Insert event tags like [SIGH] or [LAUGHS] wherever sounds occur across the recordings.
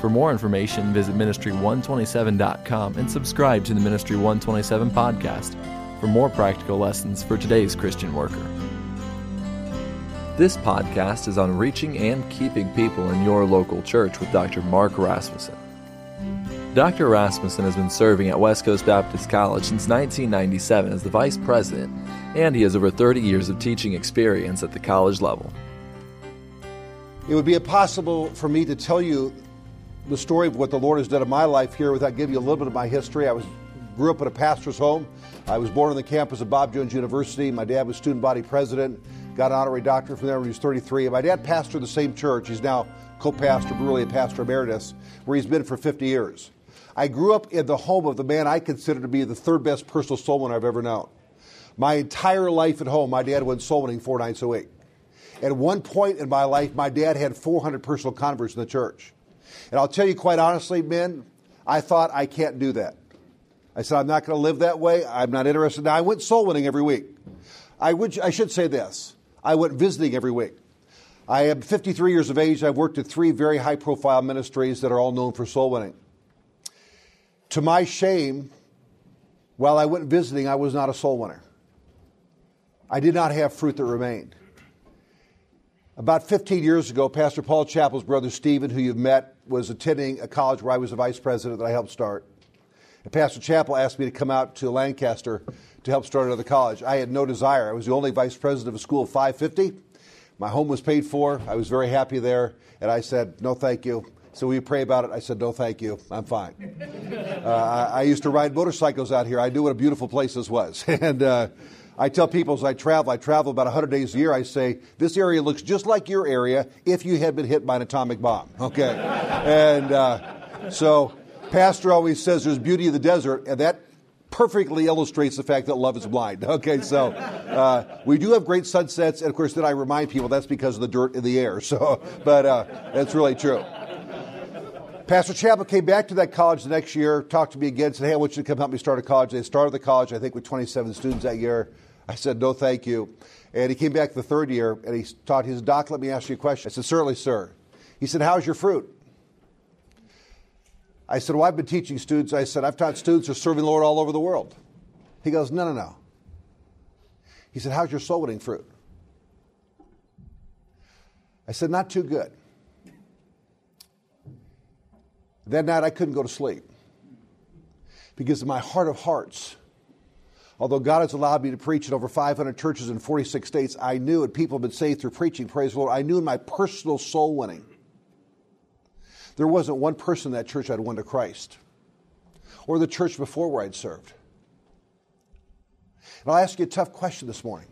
For more information, visit ministry127.com and subscribe to the Ministry 127 podcast for more practical lessons for today's Christian worker. This podcast is on reaching and keeping people in your local church with Dr. Mark Rasmussen. Dr. Rasmussen has been serving at West Coast Baptist College since 1997 as the vice president, and he has over 30 years of teaching experience at the college level. It would be impossible for me to tell you the story of what the Lord has done in my life here without giving you a little bit of my history. I was grew up in a pastor's home. I was born on the campus of Bob Jones University. My dad was student body president, got an honorary doctorate from there when he was 33. And my dad pastored the same church. He's now co-pastor, but really a pastor emeritus, where he's been for 50 years. I grew up in the home of the man I consider to be the third best personal soul winner I've ever known. My entire life at home, my dad went soul winning four nights a week. At one point in my life, my dad had 400 personal converts in the church. And I'll tell you quite honestly, men, I thought I can't do that. I said, I'm not going to live that way. I'm not interested. Now, I went soul winning every week. I, would, I should say this I went visiting every week. I am 53 years of age. I've worked at three very high profile ministries that are all known for soul winning. To my shame, while I went visiting, I was not a soul winner. I did not have fruit that remained. About 15 years ago, Pastor Paul Chappell's brother Stephen, who you've met, was attending a college where I was the vice president that I helped start. And Pastor Chappell asked me to come out to Lancaster to help start another college. I had no desire. I was the only vice president of a school of 550. My home was paid for. I was very happy there. And I said, no, thank you. So we pray about it. I said, no, thank you. I'm fine. [LAUGHS] Uh, I, I, used to ride motorcycles out here. I knew what a beautiful place this was. [LAUGHS] and uh, I tell people as I travel, I travel about 100 days a year, I say, this area looks just like your area if you had been hit by an atomic bomb. Okay? and uh, so, Pastor always says there's beauty in the desert, and that perfectly illustrates the fact that love is blind. [LAUGHS] Okay, so uh, we do have great sunsets, and of course, then I remind people that's because of the dirt in the air. [LAUGHS] So, but uh, that's really true. Pastor Chappell came back to that college the next year, talked to me again, said, Hey, I want you to come help me start a college. They started the college, I think, with 27 students that year. I said, no, thank you. And he came back the third year and he taught his doc, let me ask you a question. I said, certainly, sir. He said, how's your fruit? I said, well, I've been teaching students. I said, I've taught students who are serving the Lord all over the world. He goes, no, no, no. He said, how's your soul winning fruit? I said, not too good. That night I couldn't go to sleep because in my heart of hearts, Although God has allowed me to preach in over 500 churches in 46 states, I knew, and people have been saved through preaching, praise the Lord, I knew in my personal soul winning, there wasn't one person in that church I'd won to Christ or the church before where I'd served. And I'll ask you a tough question this morning.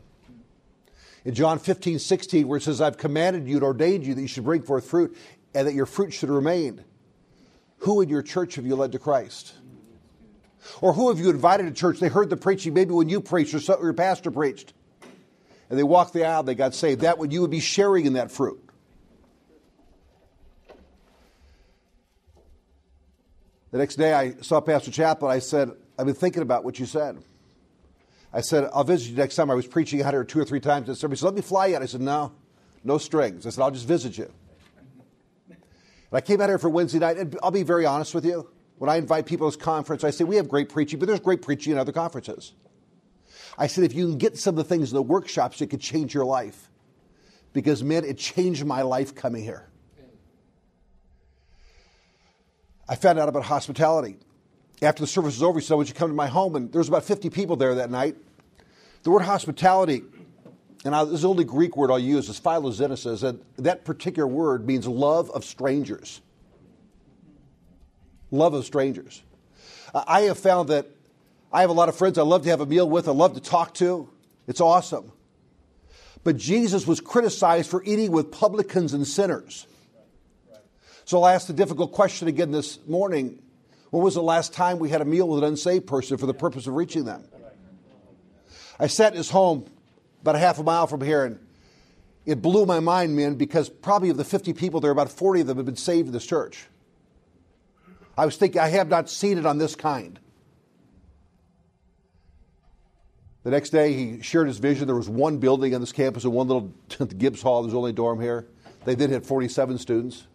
In John 15, 16, where it says, I've commanded you and ordained you that you should bring forth fruit and that your fruit should remain, who in your church have you led to Christ? Or who have you invited to church? They heard the preaching, maybe when you preached or, your pastor preached. And they walked the aisle, they got saved. That would you would be sharing in that fruit. The next day I saw Pastor Chappell. I said, I've been thinking about what you said. I said, I'll visit you next time. I was preaching out here two or three times. Somebody said, Let me fly yet. I said, No, no strings. I said, I'll just visit you. And I came out here for Wednesday night, and I'll be very honest with you. When I invite people to this conference, I say, we have great preaching, but there's great preaching in other conferences. I said, if you can get some of the things in the workshops, it could change your life. Because, man, it changed my life coming here. I found out about hospitality. After the service was over, he said, Would you come to my home? And there was about 50 people there that night. The word hospitality, and I, this is the only Greek word I'll use, is philoxenesis, and that particular word means love of strangers love of strangers. I have found that I have a lot of friends I love to have a meal with, I love to talk to. It's awesome. But Jesus was criticized for eating with publicans and sinners. So I'll ask the difficult question again this morning. When was the last time we had a meal with an unsaved person for the purpose of reaching them? I sat in his home about a half a mile from here, and it blew my mind, man, because probably of the 50 people there, about 40 of them have been saved in this church. I was thinking, I have not seen it on this kind. The next day, he shared his vision. There was one building on this campus and one little [LAUGHS] Gibbs Hall. There's only a dorm here. They then had 47 students.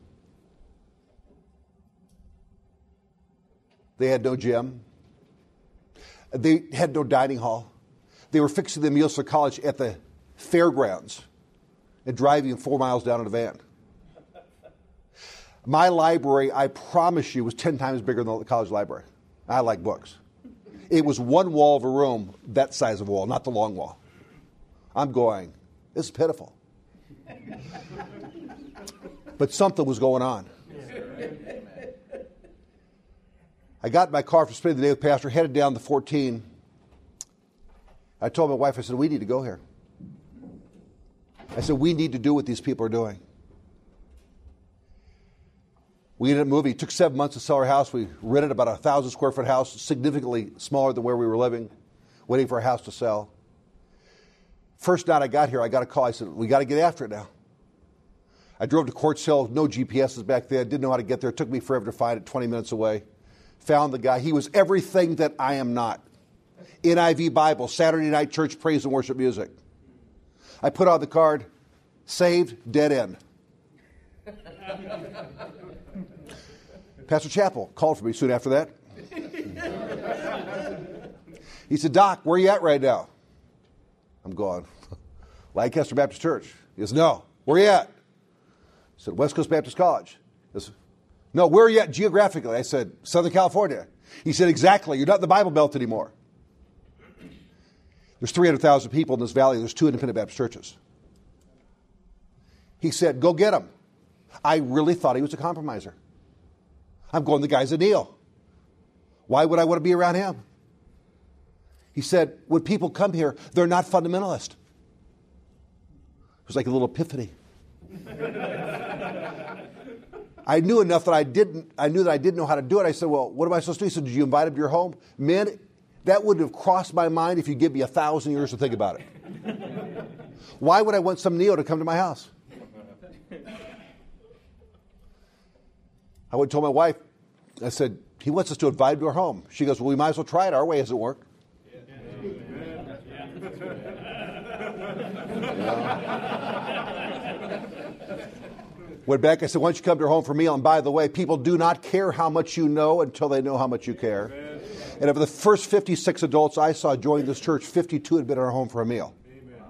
They had no gym. They had no dining hall. They were fixing the meals for college at the fairgrounds and driving four miles down in a van. My library, I promise you, was 10 times bigger than the college library. I like books. It was one wall of a room, that size of wall, not the long wall. I'm going, this is pitiful. but something was going on. I got my car for spending the day with Pastor, headed down the 14. I told my wife, I said, we need to go here. I said, we need to do what these people are doing. We ended up moving. It took seven months to sell our house. We rented about a thousand square foot house, significantly smaller than where we were living, waiting for a house to sell. First night I got here, I got a call. I said, We got to get after it now. I drove to Quartz Hill, no GPSs back then, didn't know how to get there. It took me forever to find it, 20 minutes away. Found the guy. He was everything that I am not. NIV Bible, Saturday night church praise and worship music. I put on the card, saved, dead end. [LAUGHS] Pastor Chappell called for me soon after that. he said, Doc, where are you at right now? I'm going, [LAUGHS] Lancaster Baptist Church. He goes, No, where are you at? I said, West Coast Baptist College. He goes, No, where are you at geographically? I said, Southern California. He said, Exactly. You're not in the Bible Belt anymore. There's 300,000 people in this valley. There's two independent Baptist churches. He said, Go get them. I really thought he was a compromiser. I'm going, the guy's a Neo. Why would I want to be around him? He said, when people come here, they're not fundamentalist. It was like a little epiphany. [LAUGHS] I knew enough that I didn't, I knew that I didn't know how to do it. I said, well, what am I supposed to do? He said, did you invite him to your home? Man, that wouldn't have crossed my mind if you give me a thousand years to think about it. [LAUGHS] Why would I want some Neo to come to my house? I went and told my wife, I said, he wants us to invite him to our home. She goes, well, we might as well try it. Our way hasn't worked. [LAUGHS] Went back, I said, why don't you come to our home for a meal? And by the way, people do not care how much you know until they know how much you care. Amen. And of the first 56 adults I saw join this church, 52 had been in our home for a meal. Amen.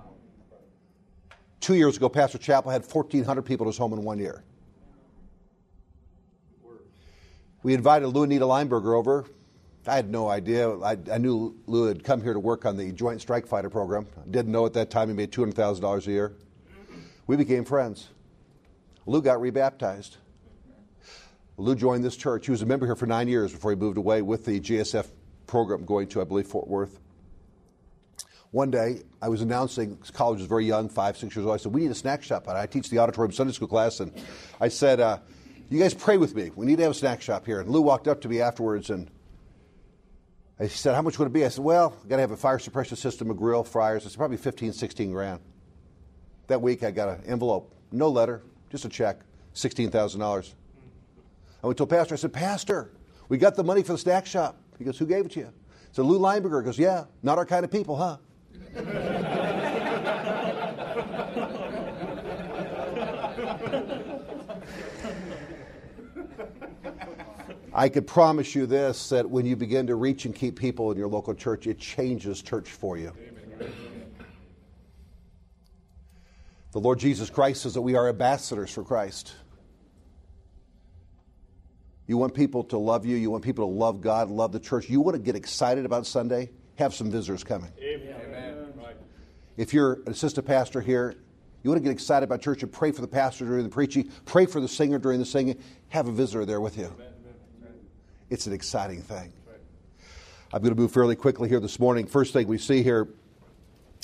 Two years ago, Pastor Chappell had 1,400 people in his home in one year. We invited Lou and Nita Lineberger over. I had no idea. I, I, knew Lou had come here to work on the Joint Strike Fighter program. Didn't know at that time he made $200,000 a year. We became friends. Lou got rebaptized. Lou joined this church. He was a member here for nine years before he moved away with the JSF program going to, I believe, Fort Worth. One day, I was announcing, college was very young, five, six years old. I said, We need a snack shop. And I teach the auditorium Sunday school class. And I said, uh, you guys pray with me. We need to have a snack shop here. And Lou walked up to me afterwards and I said, How much would it be? I said, Well, got to have a fire suppression system, a grill, fryers. It's probably 15, 16 grand. That week, I got an envelope, no letter, just a check, $16,000. I went to a pastor. I said, Pastor, we got the money for the snack shop. He goes, Who gave it to you? So Lou Lineberger goes, Yeah, not our kind of people, huh? [LAUGHS] I could promise you this that when you begin to reach and keep people in your local church, it changes church for you. The Lord Jesus Christ says that we are ambassadors for Christ. You want people to love you, you want people to love God, love the church. You want to get excited about Sunday? Have some visitors coming. Amen. If you're an assistant pastor here, you want to get excited about church and pray for the pastor during the preaching, pray for the singer during the singing, have a visitor there with you. It's an exciting thing. I'm going to move fairly quickly here this morning. First thing we see here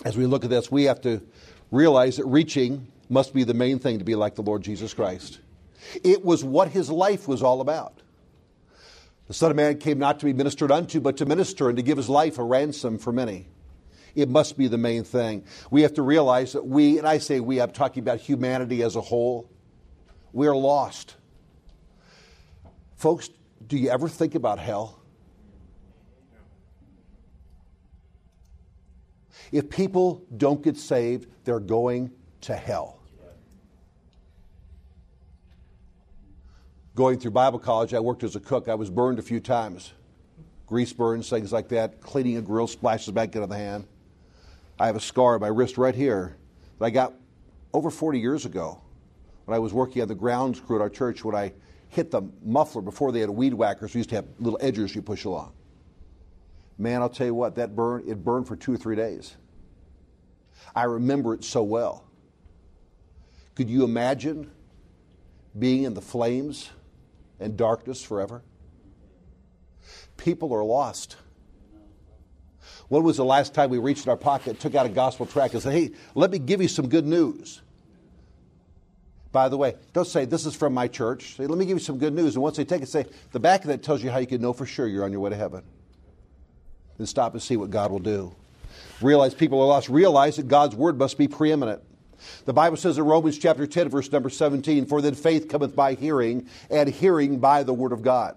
as we look at this, we have to realize that reaching must be the main thing to be like the Lord Jesus Christ. It was what his life was all about. The Son of Man came not to be ministered unto, but to minister and to give his life a ransom for many. It must be the main thing. We have to realize that we, and I say we, I'm talking about humanity as a whole, we are lost. Folks, do you ever think about hell? If people don't get saved, they're going to hell. Going through Bible college, I worked as a cook. I was burned a few times grease burns, things like that. Cleaning a grill splashes back into the hand. I have a scar on my wrist right here that I got over 40 years ago when I was working on the grounds crew at our church when I hit the muffler before they had weed whackers. We used to have little edgers you push along. Man, I'll tell you what, that burn, it burned for two or three days. I remember it so well. Could you imagine being in the flames and darkness forever? People are lost. When was the last time we reached in our pocket, took out a gospel tract, and said, Hey, let me give you some good news? By the way, don't say, This is from my church. Say, Let me give you some good news. And once they take it, say, The back of that tells you how you can know for sure you're on your way to heaven. Then stop and see what God will do. Realize people are lost. Realize that God's word must be preeminent. The Bible says in Romans chapter 10, verse number 17, For then faith cometh by hearing, and hearing by the word of God.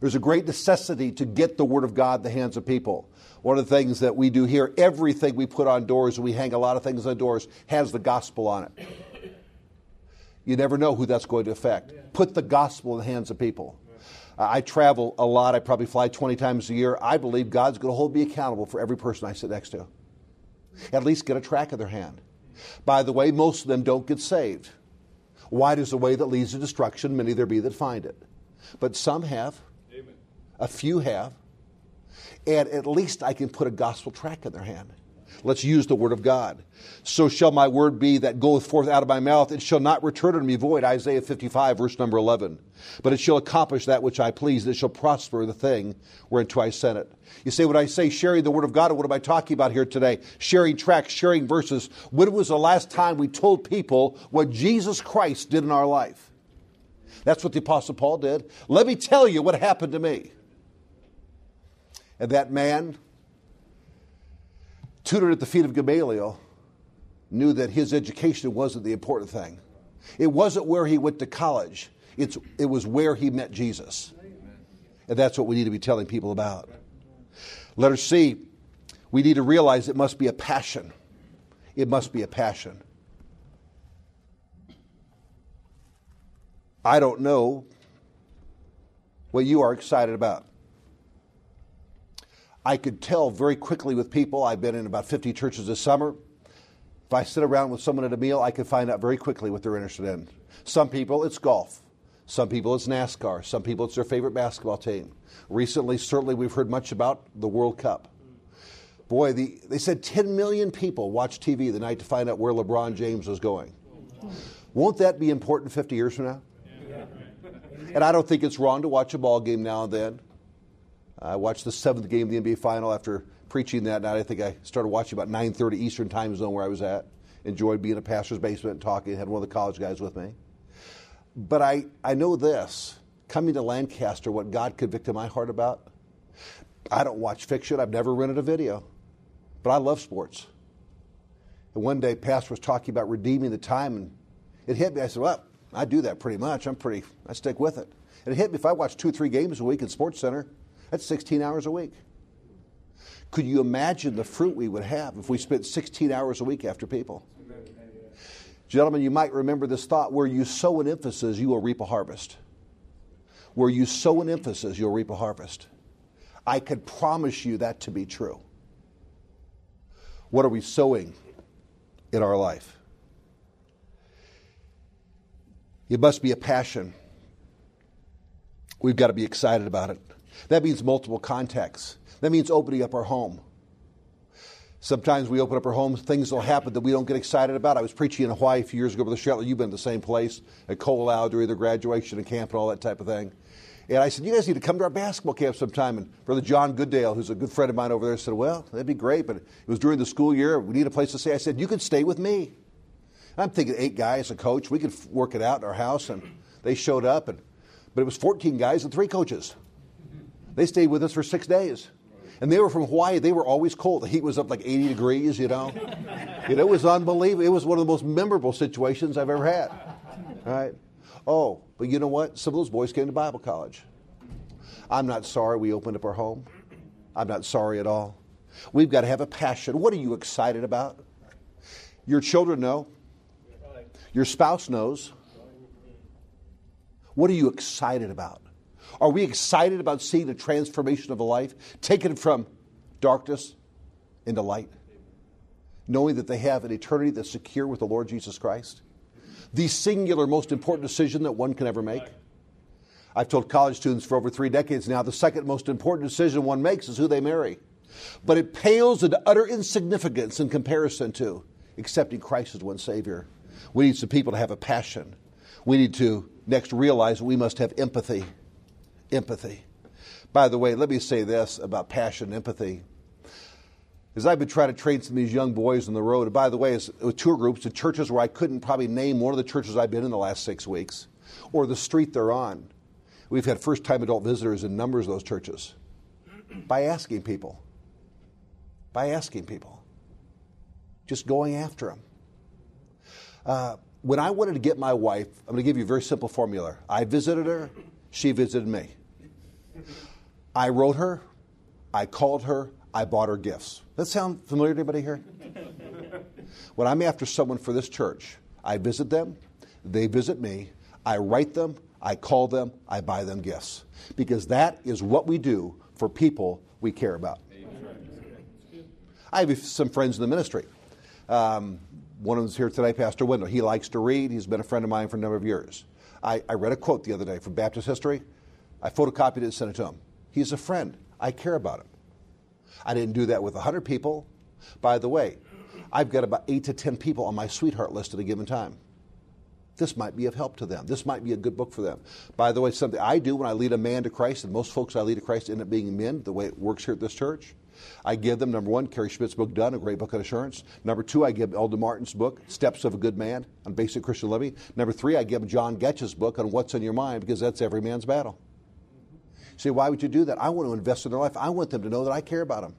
There's a great necessity to get the Word of God in the hands of people. One of the things that we do here, everything we put on doors, we hang a lot of things on doors, has the gospel on it. You never know who that's going to affect. Put the gospel in the hands of people. Uh, I travel a lot. I probably fly 20 times a year. I believe God's going to hold me accountable for every person I sit next to. At least get a track of their hand. By the way, most of them don't get saved. Wide is the way that leads to destruction, many there be that find it. But some have. Amen. A few have. And at least I can put a gospel track in their hand. Let's use the word of God. So shall my word be that goeth forth out of my mouth. It shall not return unto me void. Isaiah 55, verse number 11. But it shall accomplish that which I please. It shall prosper the thing whereunto I sent it. You say, when I say sharing the word of God, what am I talking about here today? Sharing tracks, sharing verses. When was the last time we told people what Jesus Christ did in our life? That's what the Apostle Paul did. Let me tell you what happened to me. And that man, tutored at the feet of Gamaliel, knew that his education wasn't the important thing. It wasn't where he went to college, it's, it was where he met Jesus. And that's what we need to be telling people about. Letter C, we need to realize it must be a passion. It must be a passion. I don't know what you are excited about. I could tell very quickly with people. I've been in about 50 churches this summer. If I sit around with someone at a meal, I can find out very quickly what they're interested in. Some people, it's golf. Some people, it's NASCAR. Some people, it's their favorite basketball team. Recently, certainly, we've heard much about the World Cup. Boy, the, they said 10 million people watched TV the night to find out where LeBron James was going. Won't that be important 50 years from now? And I don't think it's wrong to watch a ball game now and then. I watched the seventh game of the NBA final after preaching that night. I think I started watching about 9:30 Eastern Time Zone where I was at. Enjoyed being in a pastor's basement and talking. Had one of the college guys with me. But I, I know this coming to Lancaster, what God convicted my heart about. I don't watch fiction. I've never rented a video, but I love sports. And one day, Pastor was talking about redeeming the time, and it hit me. I said, "Well, I do that pretty much. I'm pretty. I stick with it." And it hit me if I watch two, three games a week in SportsCenter. That's 16 hours a week. Could you imagine the fruit we would have if we spent 16 hours a week after people? Gentlemen, you might remember this thought where you sow an emphasis, you will reap a harvest. Where you sow an emphasis, you'll reap a harvest. I could promise you that to be true. What are we sowing in our life? It must be a passion. We've got to be excited about it. That means multiple contexts. That means opening up our home. Sometimes we open up our homes, things will happen that we don't get excited about. I was preaching in Hawaii a few years ago, Brother Shetler. You've been to the same place at Ko'olau during their graduation and camp and all that type of thing. And I said, You guys need to come to our basketball camp sometime. And Brother John Goodale, who's a good friend of mine over there, said, Well, that'd be great, but it was during the school year. We need a place to stay. I said, You could stay with me. I'm thinking eight guys, a coach. We could work it out in our house. And they showed up, and, but it was 14 guys and three coaches. They stayed with us for six days. And they were from Hawaii. They were always cold. The heat was up like 80 degrees, you know. [LAUGHS] it was unbelievable. It was one of the most memorable situations I've ever had. All right. Oh, but you know what? Some of those boys came to Bible college. I'm not sorry we opened up our home. I'm not sorry at all. We've got to have a passion. What are you excited about? Your children know. Your spouse knows. What are you excited about? Are we excited about seeing the transformation of a life, taken from darkness into light, knowing that they have an eternity that's secure with the Lord Jesus Christ? The singular, most important decision that one can ever make. I've told college students for over three decades now the second most important decision one makes is who they marry. But it pales into utter insignificance in comparison to accepting Christ as one Savior. We need some people to have a passion. We need to next realize we must have empathy. Empathy. By the way, let me say this about passion and empathy. As I've been trying to train some of these young boys on the road, and by the way, with tour groups to churches where I couldn't probably name one of the churches I've been in the last six weeks, or the street they're on. We've had first time adult visitors in numbers of those churches [CLEARS THROAT] by asking people. By asking people. Just going after them. Uh, when I wanted to get my wife, I'm going to give you a very simple formula. I visited her, she visited me. I wrote her, I called her, I bought her gifts. Does that sound familiar to anybody here? [LAUGHS] when I'm after someone for this church, I visit them, they visit me, I write them, I call them, I buy them gifts. Because that is what we do for people we care about. I have some friends in the ministry. Um, one of them's here today, Pastor Wendell. He likes to read. He's been a friend of mine for a number of years. I, I read a quote the other day from Baptist history. I photocopied it and sent it to him. He's a friend. I care about him. I didn't do that with 100 people. By the way, I've got about 8 to 10 people on my sweetheart list at a given time. This might be of help to them. This might be a good book for them. By the way, something I do when I lead a man to Christ, and most folks I lead to Christ end up being men, the way it works here at this church. I give them, number one, Cary Schmidt's book, Done, a great book on assurance. Number two, I give Elder Martin's book, Steps of a Good Man, on basic Christian living. Number three, I give John Goetsch's book on What's in Your Mind, because that's every man's battle. See, why would you do that? I want to invest in their life. I want them to know that I care about them.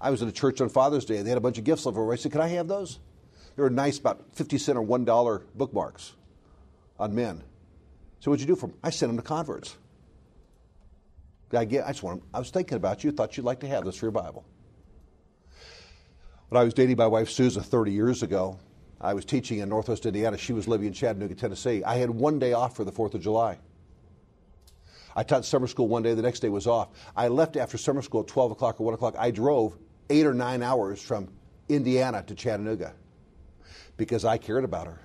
I was at a church on Father's Day. And they had a bunch of gifts left over. I said, Can I have those? They were nice, about 50 cent or $1 bookmarks on men. So what'd you do for them? I sent them to converts. I, get, I just want them, I was thinking about you, thought you'd like to have this for your Bible. When I was dating my wife Susan 30 years ago, I was teaching in Northwest Indiana. She was living in Chattanooga, Tennessee. I had one day off for the 4th of July. I taught summer school one day, the next day was off. I left after summer school at 12 o'clock or 1 o'clock. I drove eight or nine hours from Indiana to Chattanooga because I cared about her.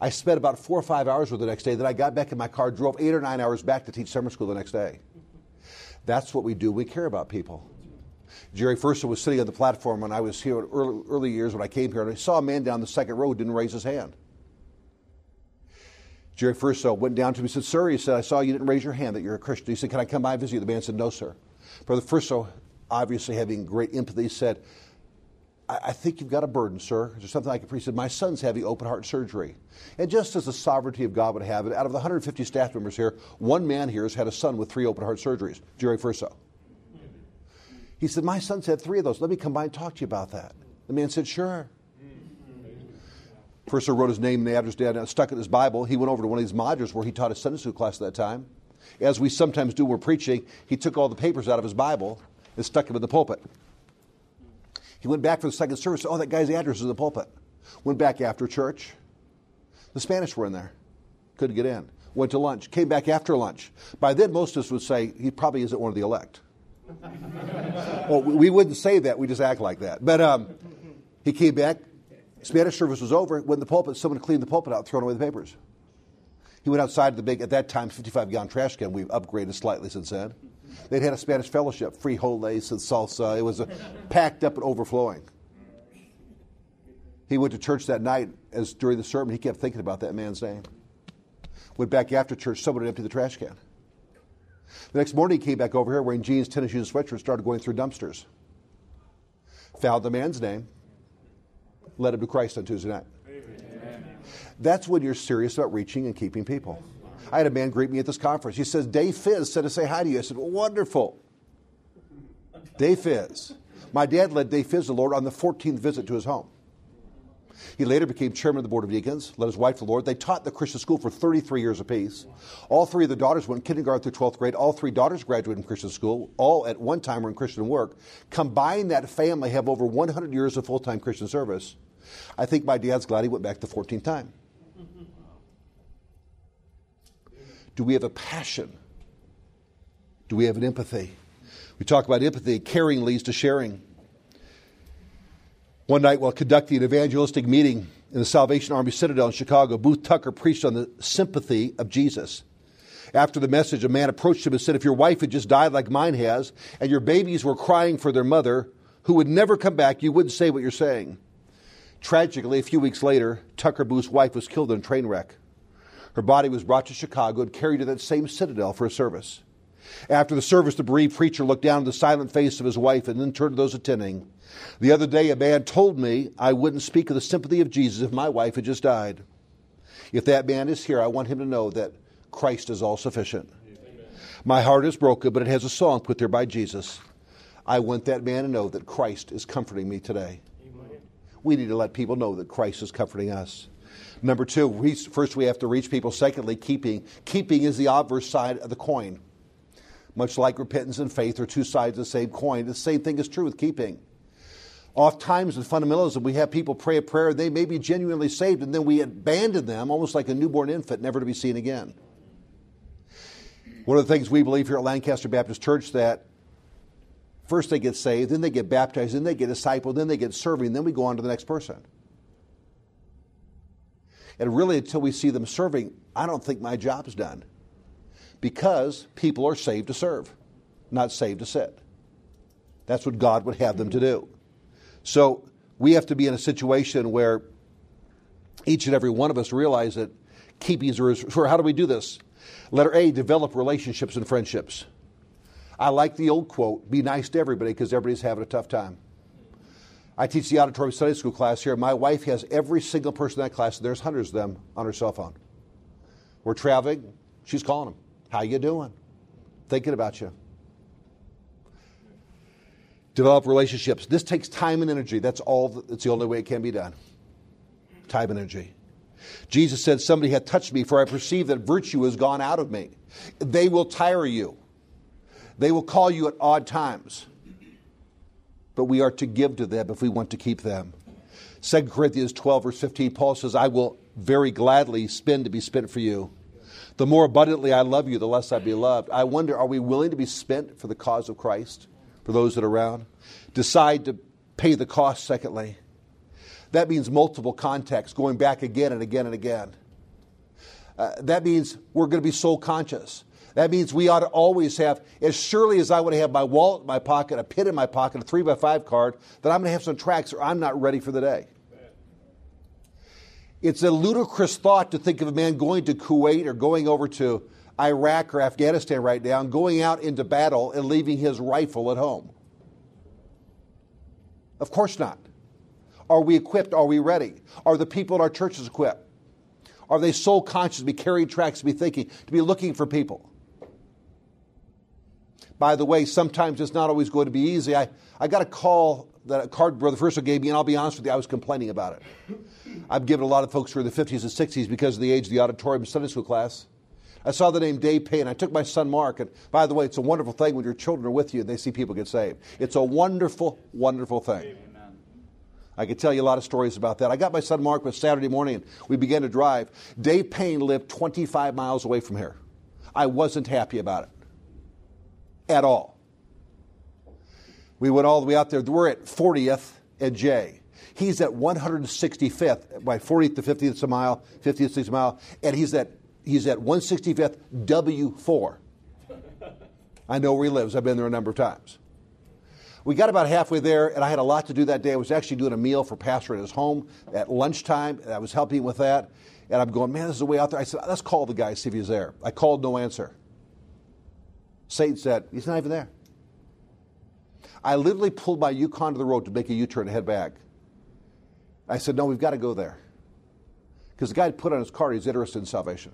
I spent about four or five hours with her the next day. Then I got back in my car, drove eight or nine hours back to teach summer school the next day. That's what we do. We care about people. Jerry Furso was sitting on the platform when I was here in early, early years when I came here, and I saw a man down the second row didn't raise his hand. Jerry Furso went down to me and said, Sir, he said, I saw you didn't raise your hand that you're a Christian. He said, Can I come by and visit you? The man said, No, sir. Brother Furso, obviously having great empathy, said, I, I think you've got a burden, sir. Is there something I can preach? He said, My son's having open heart surgery. And just as the sovereignty of God would have it, out of the 150 staff members here, one man here has had a son with three open heart surgeries, Jerry Furso. He said, My son's had three of those. Let me come by and talk to you about that. The man said, Sure. Furso wrote his name and the address down, and stuck it in his Bible. He went over to one of these modules where he taught a Sunday school class at that time. As we sometimes do when we're preaching, he took all the papers out of his Bible and stuck them in the pulpit. He went back for the second service. Oh, that guy's address is in the pulpit. Went back after church. The Spanish were in there. Couldn't get in. Went to lunch. Came back after lunch. By then, most of us would say he probably isn't one of the elect. [LAUGHS] well, we wouldn't say that. We just act like that. But um, he came back. Spanish service was over. When the pulpit. Someone cleaned the pulpit out, thrown away the papers. He went outside the big, at that time, 55 gallon trash can. We've upgraded slightly since then. They'd had a Spanish fellowship, frijoles and salsa. It was a, packed up and overflowing. He went to church that night as during the sermon, he kept thinking about that man's name. Went back after church, someone had emptied the trash can. The next morning, he came back over here wearing jeans, tennis shoes, and sweatshirt, started going through dumpsters. Found the man's name, led him to Christ on Tuesday night. Amen. That's when you're serious about reaching and keeping people. I had a man greet me at this conference. He says, Dave Fizz said to say hi to you. I said, well, wonderful. Dave Fizz. My dad led Dave Fizz the Lord on the 14th visit to his home. He later became chairman of the Board of Deacons, led his wife to the Lord. They taught the Christian school for 33 years apiece. All three of the daughters went kindergarten through 12th grade. All three daughters graduated from Christian school. All at one time were in Christian work. Combined, that family have over 100 years of full time Christian service. I think my dad's glad he went back the 14th time. Do we have a passion? Do we have an empathy? We talk about empathy. Caring leads to sharing. One night, while conducting an evangelistic meeting in the Salvation Army Citadel in Chicago, Booth Tucker preached on the sympathy of Jesus. After the message, a man approached him and said, If your wife had just died like mine has, and your babies were crying for their mother, who would never come back, you wouldn't say what you're saying. Tragically, a few weeks later, Tucker Booth's wife was killed in a train wreck. Her body was brought to Chicago and carried to that same citadel for a service. After the service, the bereaved preacher looked down at the silent face of his wife and then turned to those attending. The other day, a man told me I wouldn't speak of the sympathy of Jesus if my wife had just died. If that man is here, I want him to know that Christ is all sufficient. My heart is broken, but it has a song put there by Jesus. I want that man to know that Christ is comforting me today. We need to let people know that Christ is comforting us. Number two, we, first we have to reach people. Secondly, keeping. Keeping is the obverse side of the coin. Much like repentance and faith are two sides of the same coin, the same thing is true with keeping. Oft times in fundamentalism, we have people pray a prayer, they may be genuinely saved, and then we abandon them almost like a newborn infant, never to be seen again. One of the things we believe here at Lancaster Baptist Church that first they get saved, then they get baptized, then they get discipled, then they get serving, then we go on to the next person. And really, until we see them serving, I don't think my job is done. Because people are saved to serve, not saved to sit. That's what God would have them to do. So we have to be in a situation where each and every one of us realize that keeping is how do we do this? Letter A, develop relationships and friendships. I like the old quote, be nice to everybody because everybody's having a tough time. I teach the auditorium Sunday school class here. My wife has every single person in that class, there's hundreds of them on her cell phone. We're traveling, she's calling them. How you doing? Thinking about you develop relationships. This takes time and energy. That's all. That's the only way it can be done. Time and energy. Jesus said, Somebody had touched me, for I perceive that virtue has gone out of me. They will tire you, they will call you at odd times. But we are to give to them if we want to keep them. 2 Corinthians 12, verse 15, Paul says, I will very gladly spend to be spent for you. The more abundantly I love you, the less I be loved. I wonder, are we willing to be spent for the cause of Christ? for those that are around. Decide to pay the cost, secondly. That means multiple contexts, going back again and again and again. Uh, that means we're going to be soul conscious. That means we ought to always have, as surely as I would have my wallet in my pocket, a pin in my pocket, a three by five card, that I'm going to have some tracks or I'm not ready for the day. It's a ludicrous thought to think of a man going to Kuwait or going over to Iraq or Afghanistan right now and going out into battle and leaving his rifle at home? Of course not. Are we equipped? Are we ready? Are the people in our churches equipped? Are they soul conscious to be carrying tracks, to be thinking, to be looking for people? By the way, sometimes it's not always going to be easy. I, I got a call that a card brother Furso gave me, and I'll be honest with you, I was complaining about it. I've given a lot of folks who are in the 50s and 60s because of the age of the auditorium Sunday school class. I saw the name Dave Payne. I took my son Mark, and by the way, it's a wonderful thing when your children are with you and they see people get saved. It's a wonderful, wonderful thing. Amen. I could tell you a lot of stories about that. I got my son Mark was Saturday morning, and we began to drive. Dave Payne lived 25 miles away from here. I wasn't happy about it at all. We went all the way out there. We're at 40th and J. He's at 165th, by 40th to 50th a mile, 50th, 60th mile, and he's at he's at 165th W4. I know where he lives. I've been there a number of times. We got about halfway there, and I had a lot to do that day. I was actually doing a meal for Pastor at his home at lunchtime, I was helping with that. And I'm going, man, this is the way out there. I said, let's call the guy, see if he's there. I called, no answer. Satan said, he's not even there. I literally pulled my Yukon to the road to make a U turn and head back. I said, no, we've got to go there. Because the guy put on his card he's interested in salvation.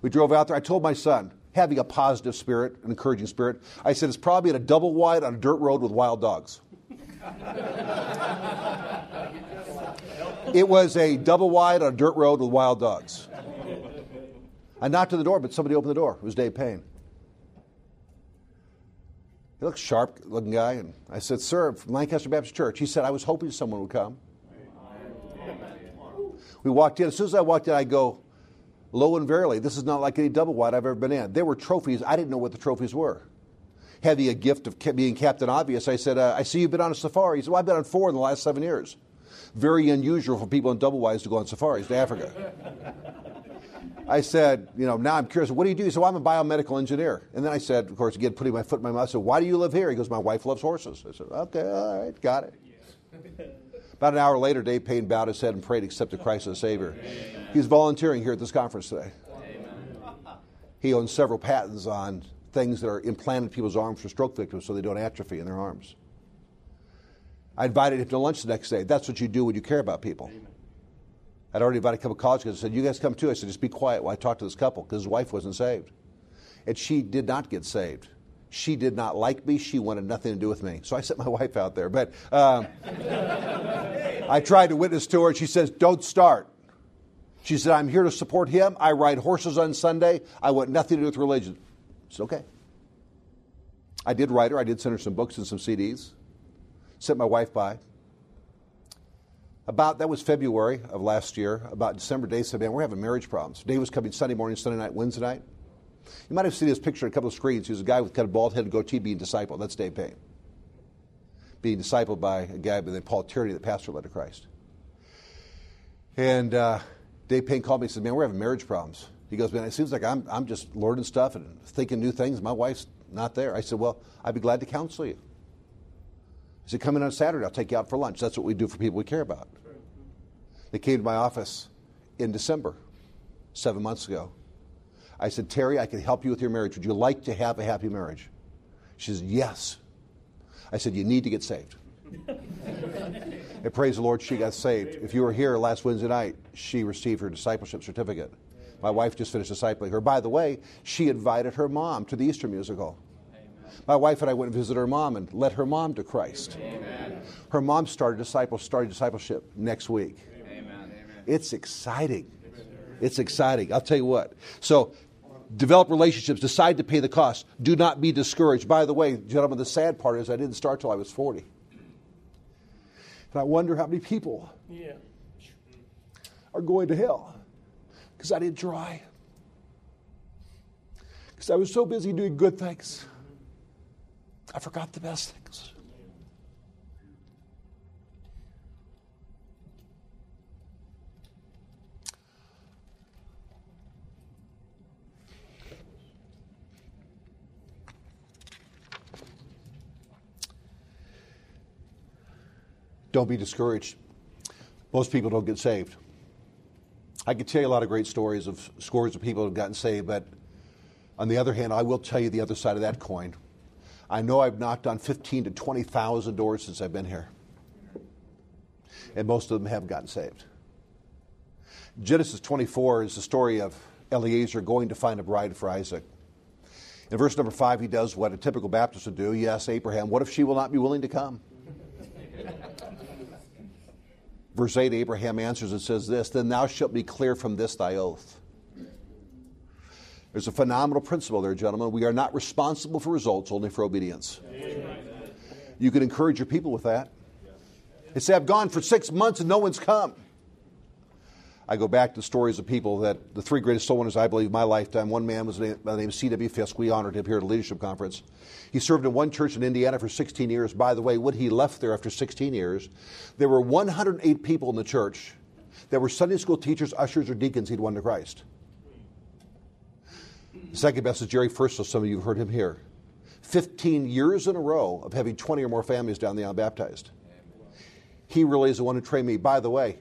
We drove out there. I told my son, having a positive spirit, an encouraging spirit. I said, it's probably in a double wide on a dirt road with wild dogs. [LAUGHS] it was a double wide on a dirt road with wild dogs. I knocked on the door, but somebody opened the door. It was Dave Payne. He looked sharp looking guy, and I said, Sir, from Lancaster Baptist Church. He said, I was hoping someone would come. We walked in. As soon as I walked in, I go, Lo and verily, this is not like any double wide I've ever been in. There were trophies. I didn't know what the trophies were. Having a gift of being Captain Obvious, I said, uh, I see you've been on a safari. He said, Well, I've been on four in the last seven years. Very unusual for people in double wides to go on safaris to Africa. I said, you know, now I'm curious, what do you do? So I'm a biomedical engineer. And then I said, of course, again, putting my foot in my mouth, I said, why do you live here? He goes, my wife loves horses. I said, okay, all right, got it. About an hour later, Dave Payne bowed his head and prayed, accepted Christ as Savior. He's volunteering here at this conference today. He owns several patents on things that are implanted in people's arms for stroke victims so they don't atrophy in their arms. I invited him to lunch the next day. That's what you do when you care about people. I'd already invited a couple of college kids. I said, You guys come too. I said, Just be quiet while I talk to this couple because his wife wasn't saved. And she did not get saved. She did not like me. She wanted nothing to do with me. So I sent my [LAUGHS] wife out there. But um, [LAUGHS] I tried to witness to her, she says, Don't start. She said, I'm here to support him. I ride horses on Sunday. I want nothing to do with religion. It's okay. I did write her. I did send her some books and some CDs. Sent my wife by. About that was February of last year. About December, Dave said, "Man, we're having marriage problems." Dave was coming Sunday morning, Sunday night, Wednesday night. You might have seen his picture on a couple of screens. He was a guy with kind of bald head and goatee being discipled. That's Dave Payne. Being discipled by a guy by the Paul Tierney, the pastor led to Christ. And uh, Dave Payne called me and said, Man, we're having marriage problems. He goes, Man, it seems like I'm, I'm just learning stuff and thinking new things. My wife's not there. I said, Well, I'd be glad to counsel you. He said, Come in on Saturday. I'll take you out for lunch. That's what we do for people we care about. They came to my office in December, seven months ago. I said, Terry, I can help you with your marriage. Would you like to have a happy marriage? She says, Yes. I said, You need to get saved. [LAUGHS] and praise the Lord, she got saved. If you were here last Wednesday night, she received her discipleship certificate. My wife just finished discipling her. By the way, she invited her mom to the Easter musical. My wife and I went and visited her mom and led her mom to Christ. Amen. Her mom started disciple started discipleship next week. It's exciting. It's exciting. I'll tell you what. So develop relationships, decide to pay the cost. Do not be discouraged. By the way, gentlemen, the sad part is I didn't start till I was 40. And I wonder how many people yeah. are going to hell because I didn't try. Because I was so busy doing good things, I forgot the best things. Don't be discouraged. Most people don't get saved. I could tell you a lot of great stories of scores of people who have gotten saved, but on the other hand, I will tell you the other side of that coin. I know I've knocked on 15 to 20,000 doors since I've been here, and most of them have gotten saved. Genesis 24 is the story of Eliezer going to find a bride for Isaac. In verse number 5, he does what a typical Baptist would do. He asks Abraham, What if she will not be willing to come? Verse 8, Abraham answers and says this Then thou shalt be clear from this thy oath. There's a phenomenal principle there, gentlemen. We are not responsible for results, only for obedience. Amen. You can encourage your people with that. They say, I've gone for six months and no one's come. I go back to the stories of people that the three greatest soul winners, I believe, in my lifetime. One man was by the name of C.W. Fisk. We honored him here at a leadership conference. He served in one church in Indiana for 16 years. By the way, when he left there after 16 years, there were 108 people in the church that were Sunday school teachers, ushers, or deacons he'd won to Christ. The second best is Jerry Furso, some of you have heard him here. 15 years in a row of having 20 or more families down the aisle baptized. He really is the one who trained me. By the way,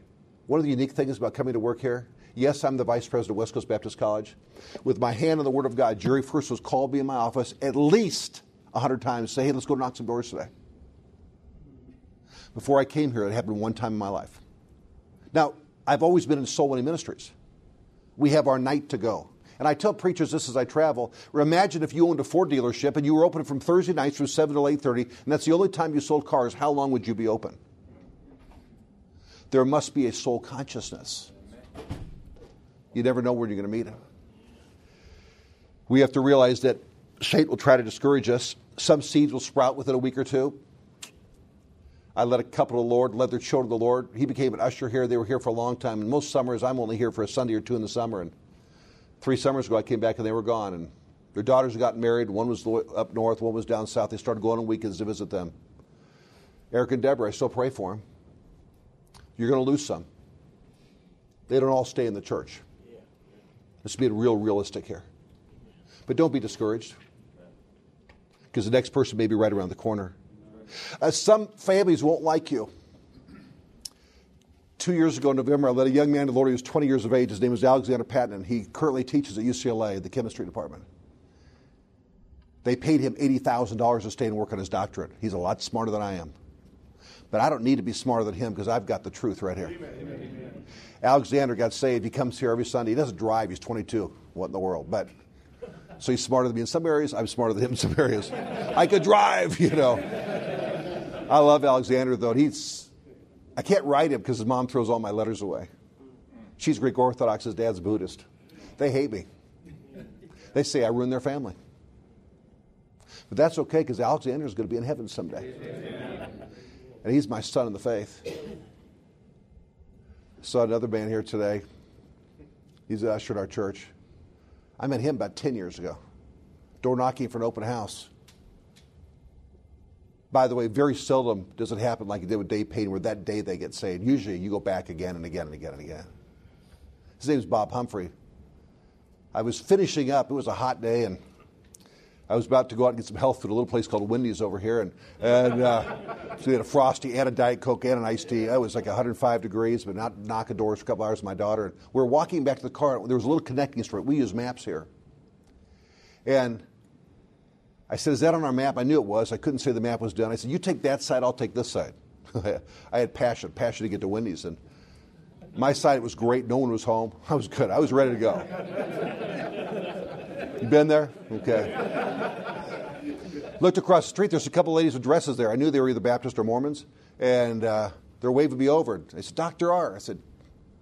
one of the unique things about coming to work here, yes, I'm the vice president of West Coast Baptist College. With my hand on the Word of God, Jerry Furso was called me in my office at least 100 times say, hey, let's go knock some doors today. Before I came here, it happened one time in my life. Now, I've always been in soul winning ministries. We have our night to go. And I tell preachers this as I travel. Imagine if you owned a Ford dealership and you were open from Thursday nights from 7 to 8.30, and that's the only time you sold cars, how long would you be open? There must be a soul consciousness. You never know where you're going to meet him. We have to realize that Satan will try to discourage us. Some seeds will sprout within a week or two. I led a couple of the Lord, led their children to the Lord. He became an usher here. They were here for a long time. And most summers, I'm only here for a Sunday or two in the summer. And three summers ago, I came back and they were gone. And their daughters had gotten married. One was up north, one was down south. They started going on weekends to visit them. Eric and Deborah, I still pray for them. You're going to lose some. They don't all stay in the church. Let's be real realistic here. But don't be discouraged because the next person may be right around the corner. Uh, some families won't like you. Two years ago in November, I led a young man to the Lord. He was 20 years of age. His name was Alexander Patton. and He currently teaches at UCLA, the chemistry department. They paid him $80,000 to stay and work on his doctorate. He's a lot smarter than I am. But I don't need to be smarter than him because I've got the truth right here. Amen. Alexander got saved. He comes here every Sunday. He doesn't drive. He's 22. What in the world? But so he's smarter than me in some areas. I'm smarter than him in some areas. I could drive, you know. I love Alexander though. He's I can't write him because his mom throws all my letters away. She's Greek Orthodox. His dad's Buddhist. They hate me. They say I ruin their family. But that's okay because Alexander is going to be in heaven someday. And he's my son in the faith. Saw another man here today. He's an usher at our church. I met him about 10 years ago, door knocking for an open house. By the way, very seldom does it happen like it did with Dave Payne, where that day they get saved. Usually you go back again and again and again and again. His name is Bob Humphrey. I was finishing up, it was a hot day, and I was about to go out and get some health food at a little place called Wendy's over here, and, and uh, so we had a frosty and a diet coke and an iced tea. It was like 105 degrees, but not knocking doors for a couple hours with my daughter. And we were walking back to the car. There was a little connecting street. We use maps here, and I said, "Is that on our map?" I knew it was. I couldn't say the map was done. I said, "You take that side. I'll take this side." [LAUGHS] I had passion, passion to get to Wendy's, and my side it was great. No one was home. [LAUGHS] I was good. I was ready to go. You been there? Okay. Looked across the street. There's a couple ladies with dresses there. I knew they were either Baptist or Mormons, and uh, they're waving me over. They said, "Dr. R." I said,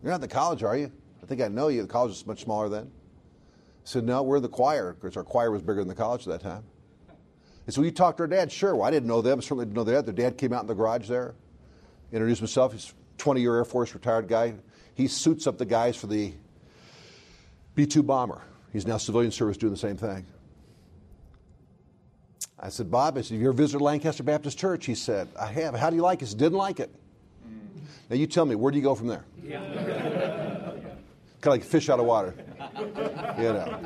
"You're not the college, are you?" I think I know you. The college was much smaller then. I said, "No, we're the choir because our choir was bigger than the college at that time." "Will you talk to our dad?" Sure. Well, I didn't know them. I certainly didn't know their dad. Their dad came out in the garage there, introduced himself. He's a 20-year Air Force retired guy. He suits up the guys for the B-2 bomber. He's now civilian service doing the same thing. I said, Bob, I said, you ever visited Lancaster Baptist Church? He said, I have. How do you like it? He said, didn't like it. Mm. Now you tell me, where do you go from there? Yeah. [LAUGHS] kind of like fish out of water. [LAUGHS] You know.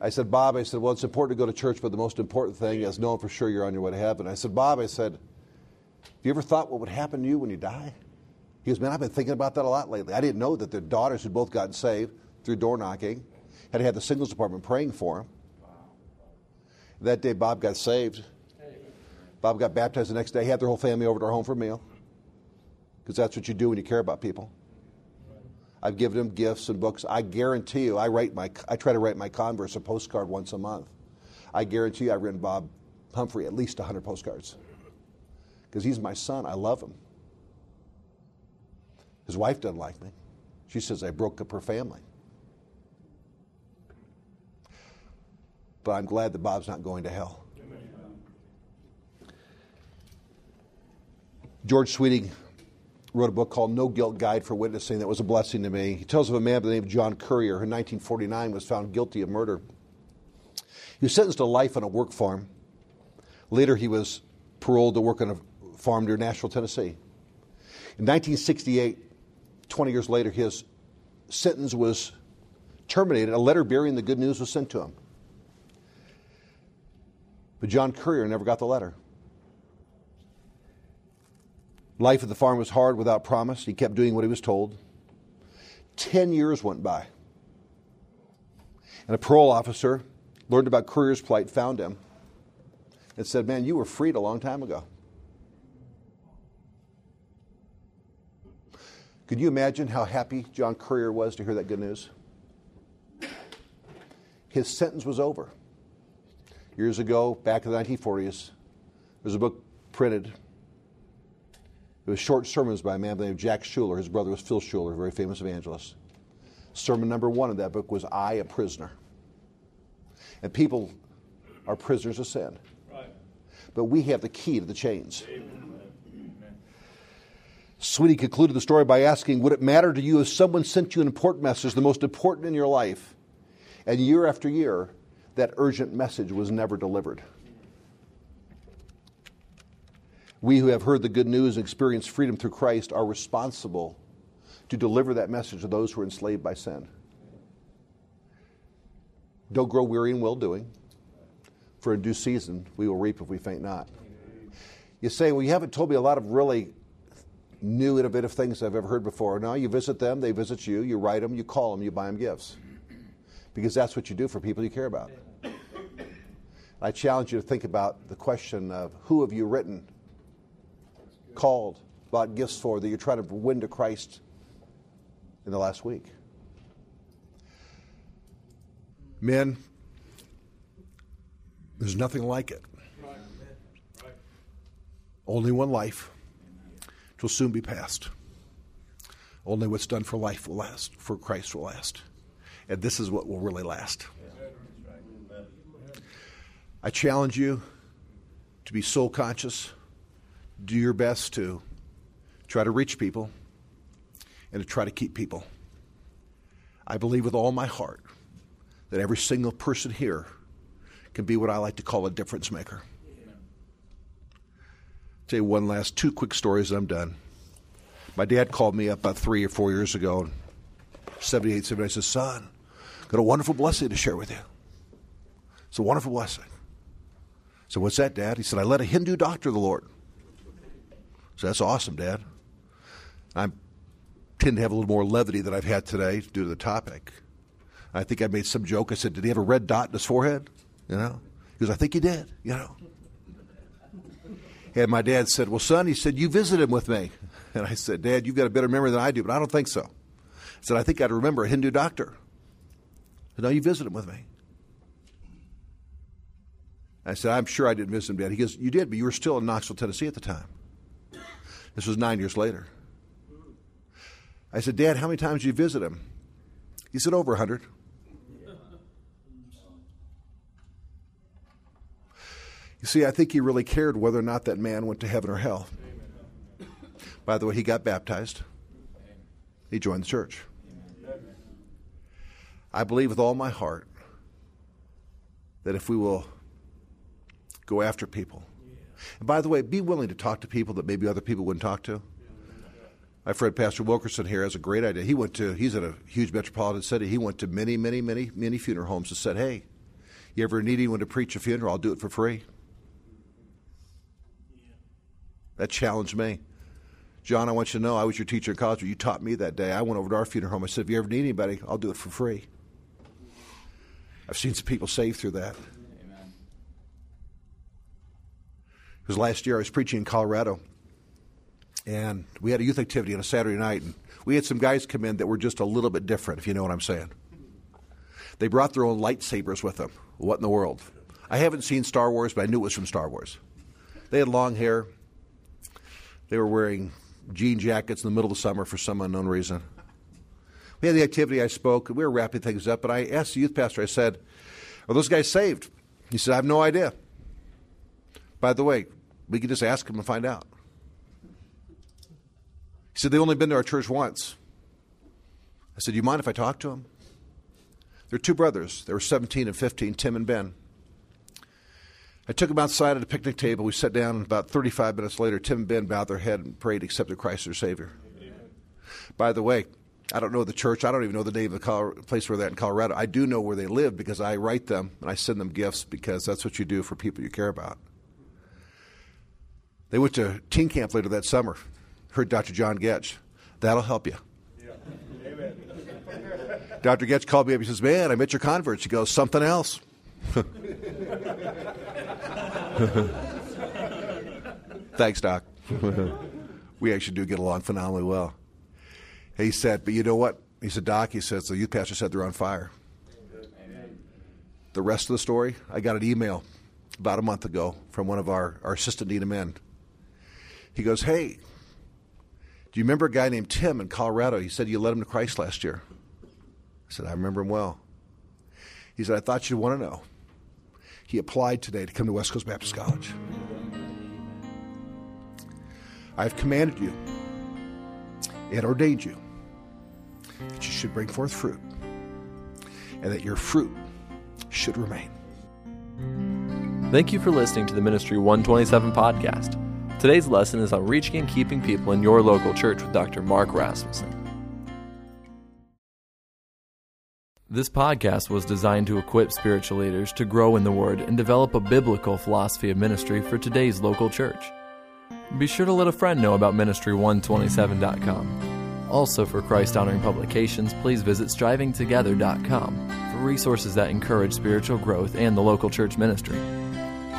I said, Bob, I said, well, it's important to go to church, but the most important thing is knowing for sure you're on your way to heaven. I said, Bob, I said, have you ever thought what would happen to you when you die? He goes, Man, I've been thinking about that a lot lately. I didn't know that their daughters had both gotten saved through door knocking, had had the singles department praying for him. That day, Bob got saved. Bob got baptized the next day. He had their whole family over to our home for a meal because that's what you do when you care about people. I've given them gifts and books. I guarantee you, I write my, I try to write my converse a postcard once a month. I guarantee you, I've written Bob Humphrey at least 100 postcards because he's my son. I love him. His wife doesn't like me. She says I broke up her family. But I'm glad that Bob's not going to hell. George Sweeting wrote a book called No Guilt Guide for Witnessing that was a blessing to me. He tells of a man by the name of John Currier who in 1949 was found guilty of murder. He was sentenced to life on a work farm. Later, he was paroled to work on a farm near Nashville, Tennessee. In 1968, 20 years later, his sentence was terminated. A letter bearing the good news was sent to him. But John Currier never got the letter. Life at the farm was hard without promise. He kept doing what he was told. Ten years went by. And a parole officer learned about Currier's plight, found him, and said, Man, you were freed a long time ago. Could you imagine how happy John Currier was to hear that good news? His sentence was over. Years ago, back in the 1940s, there was a book printed. It was short sermons by a man named Jack Shuler. His brother was Phil Shuler, a very famous evangelist. Sermon number one in that book was I, a Prisoner. And people are prisoners of sin. Right. But we have the key to the chains. Amen. Sweeting concluded the story by asking Would it matter to you if someone sent you an important message, the most important in your life, and year after year, that urgent message was never delivered? We who have heard the good news and experienced freedom through Christ are responsible to deliver that message to those who are enslaved by sin. Don't grow weary in well doing, for in due season we will reap if we faint not. You say, Well, you haven't told me a lot of really new, innovative things I've ever heard before. Now you visit them, they visit you, you write them, you call them, you buy them gifts. Because that's what you do for people you care about. I challenge you to think about the question of who have you written, called, bought gifts for that you're trying to win to Christ in the last week. Men, there's nothing like it. Only one life. Will soon be past. Only what's done for life will last, for Christ will last. And this is what will really last. I challenge you to be soul conscious, do your best to try to reach people and to try to keep people. I believe with all my heart that every single person here can be what I like to call a difference maker. You one last two quick stories and I'm done. My dad called me up about three or four years ago, 78, 78. I said, Son, got a wonderful blessing to share with you. It's a wonderful blessing. So, what's that, Dad? He said, I led a Hindu doctor the Lord. So, that's awesome, Dad. I tend to have a little more levity than I've had today due to the topic. I think I made some joke. I said, Did he have a red dot in his forehead? You know? He goes, I think he did, you know. And my dad said, Well, son, he said, You visited him with me. [LAUGHS] And I said, Dad, you've got a better memory than I do, but I don't think so. I said, I think I'd remember a Hindu doctor. said, No, you visited him with me. I said, I'm sure I didn't visit him, Dad. He goes, You did, but you were still in Knoxville, Tennessee at the time. This was nine years later. I said, Dad, how many times did you visit him? He said, Over a hundred. You see, I think he really cared whether or not that man went to heaven or hell. By the way, he got baptized. He joined the church. I believe with all my heart that if we will go after people, and by the way, be willing to talk to people that maybe other people wouldn't talk to. My friend Pastor Wilkerson here has a great idea. He went to, he's in a huge metropolitan city. He went to many, many, many, many funeral homes and said, hey, you ever need anyone to preach a funeral? I'll do it for free. That challenged me. John, I want you to know I was your teacher in college, but you taught me that day. I went over to our funeral home. I said, if you ever need anybody, I'll do it for free. I've seen some people saved through that. Amen. Because last year I was preaching in Colorado, and we had a youth activity on a Saturday night, and we had some guys come in that were just a little bit different, if you know what I'm saying. They brought their own lightsabers with them. What in the world? I haven't seen Star Wars, but I knew it was from Star Wars. They had long hair. They were wearing jean jackets in the middle of the summer for some unknown reason. We had the activity, I spoke, we were wrapping things up, but I asked the youth pastor, I said, Are those guys saved? He said, I have no idea. By the way, we could just ask them and find out. He said, They've only been to our church once. I said, Do you mind if I talk to them? They're two brothers. They were 17 and 15, Tim and Ben. I took them outside at a picnic table. We sat down, about 35 minutes later, Tim and Ben bowed their head and prayed, accepted Christ as their Savior. Amen. By the way, I don't know the church. I don't even know the name of the place where they're at in Colorado. I do know where they live because I write them and I send them gifts because that's what you do for people you care about. They went to teen camp later that summer. Heard Dr. John Goetsch. That'll help you. Yeah. Amen. Dr. Goetsch called me up. He says, Man, I met your converts. He goes, Something else. [LAUGHS] Thanks, Doc. [LAUGHS] we actually do get along phenomenally well. He said, But you know what? He said, Doc, he said, the youth pastor said they're on fire. The rest of the story, I got an email about a month ago from one of our, our assistant dean of men. He goes, Hey, do you remember a guy named Tim in Colorado? He said you led him to Christ last year. I said, I remember him well. He said, I thought you'd want to know. He applied today to come to West Coast Baptist College. I have commanded you and ordained you that you should bring forth fruit and that your fruit should remain. Thank you for listening to the Ministry 127 podcast. Today's lesson is on reaching and keeping people in your local church with Dr. Mark Rasmussen. This podcast was designed to equip spiritual leaders to grow in the Word and develop a biblical philosophy of ministry for today's local church. Be sure to let a friend know about Ministry127.com. Also, for Christ honoring publications, please visit strivingtogether.com for resources that encourage spiritual growth and the local church ministry.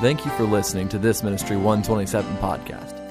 Thank you for listening to this Ministry 127 podcast.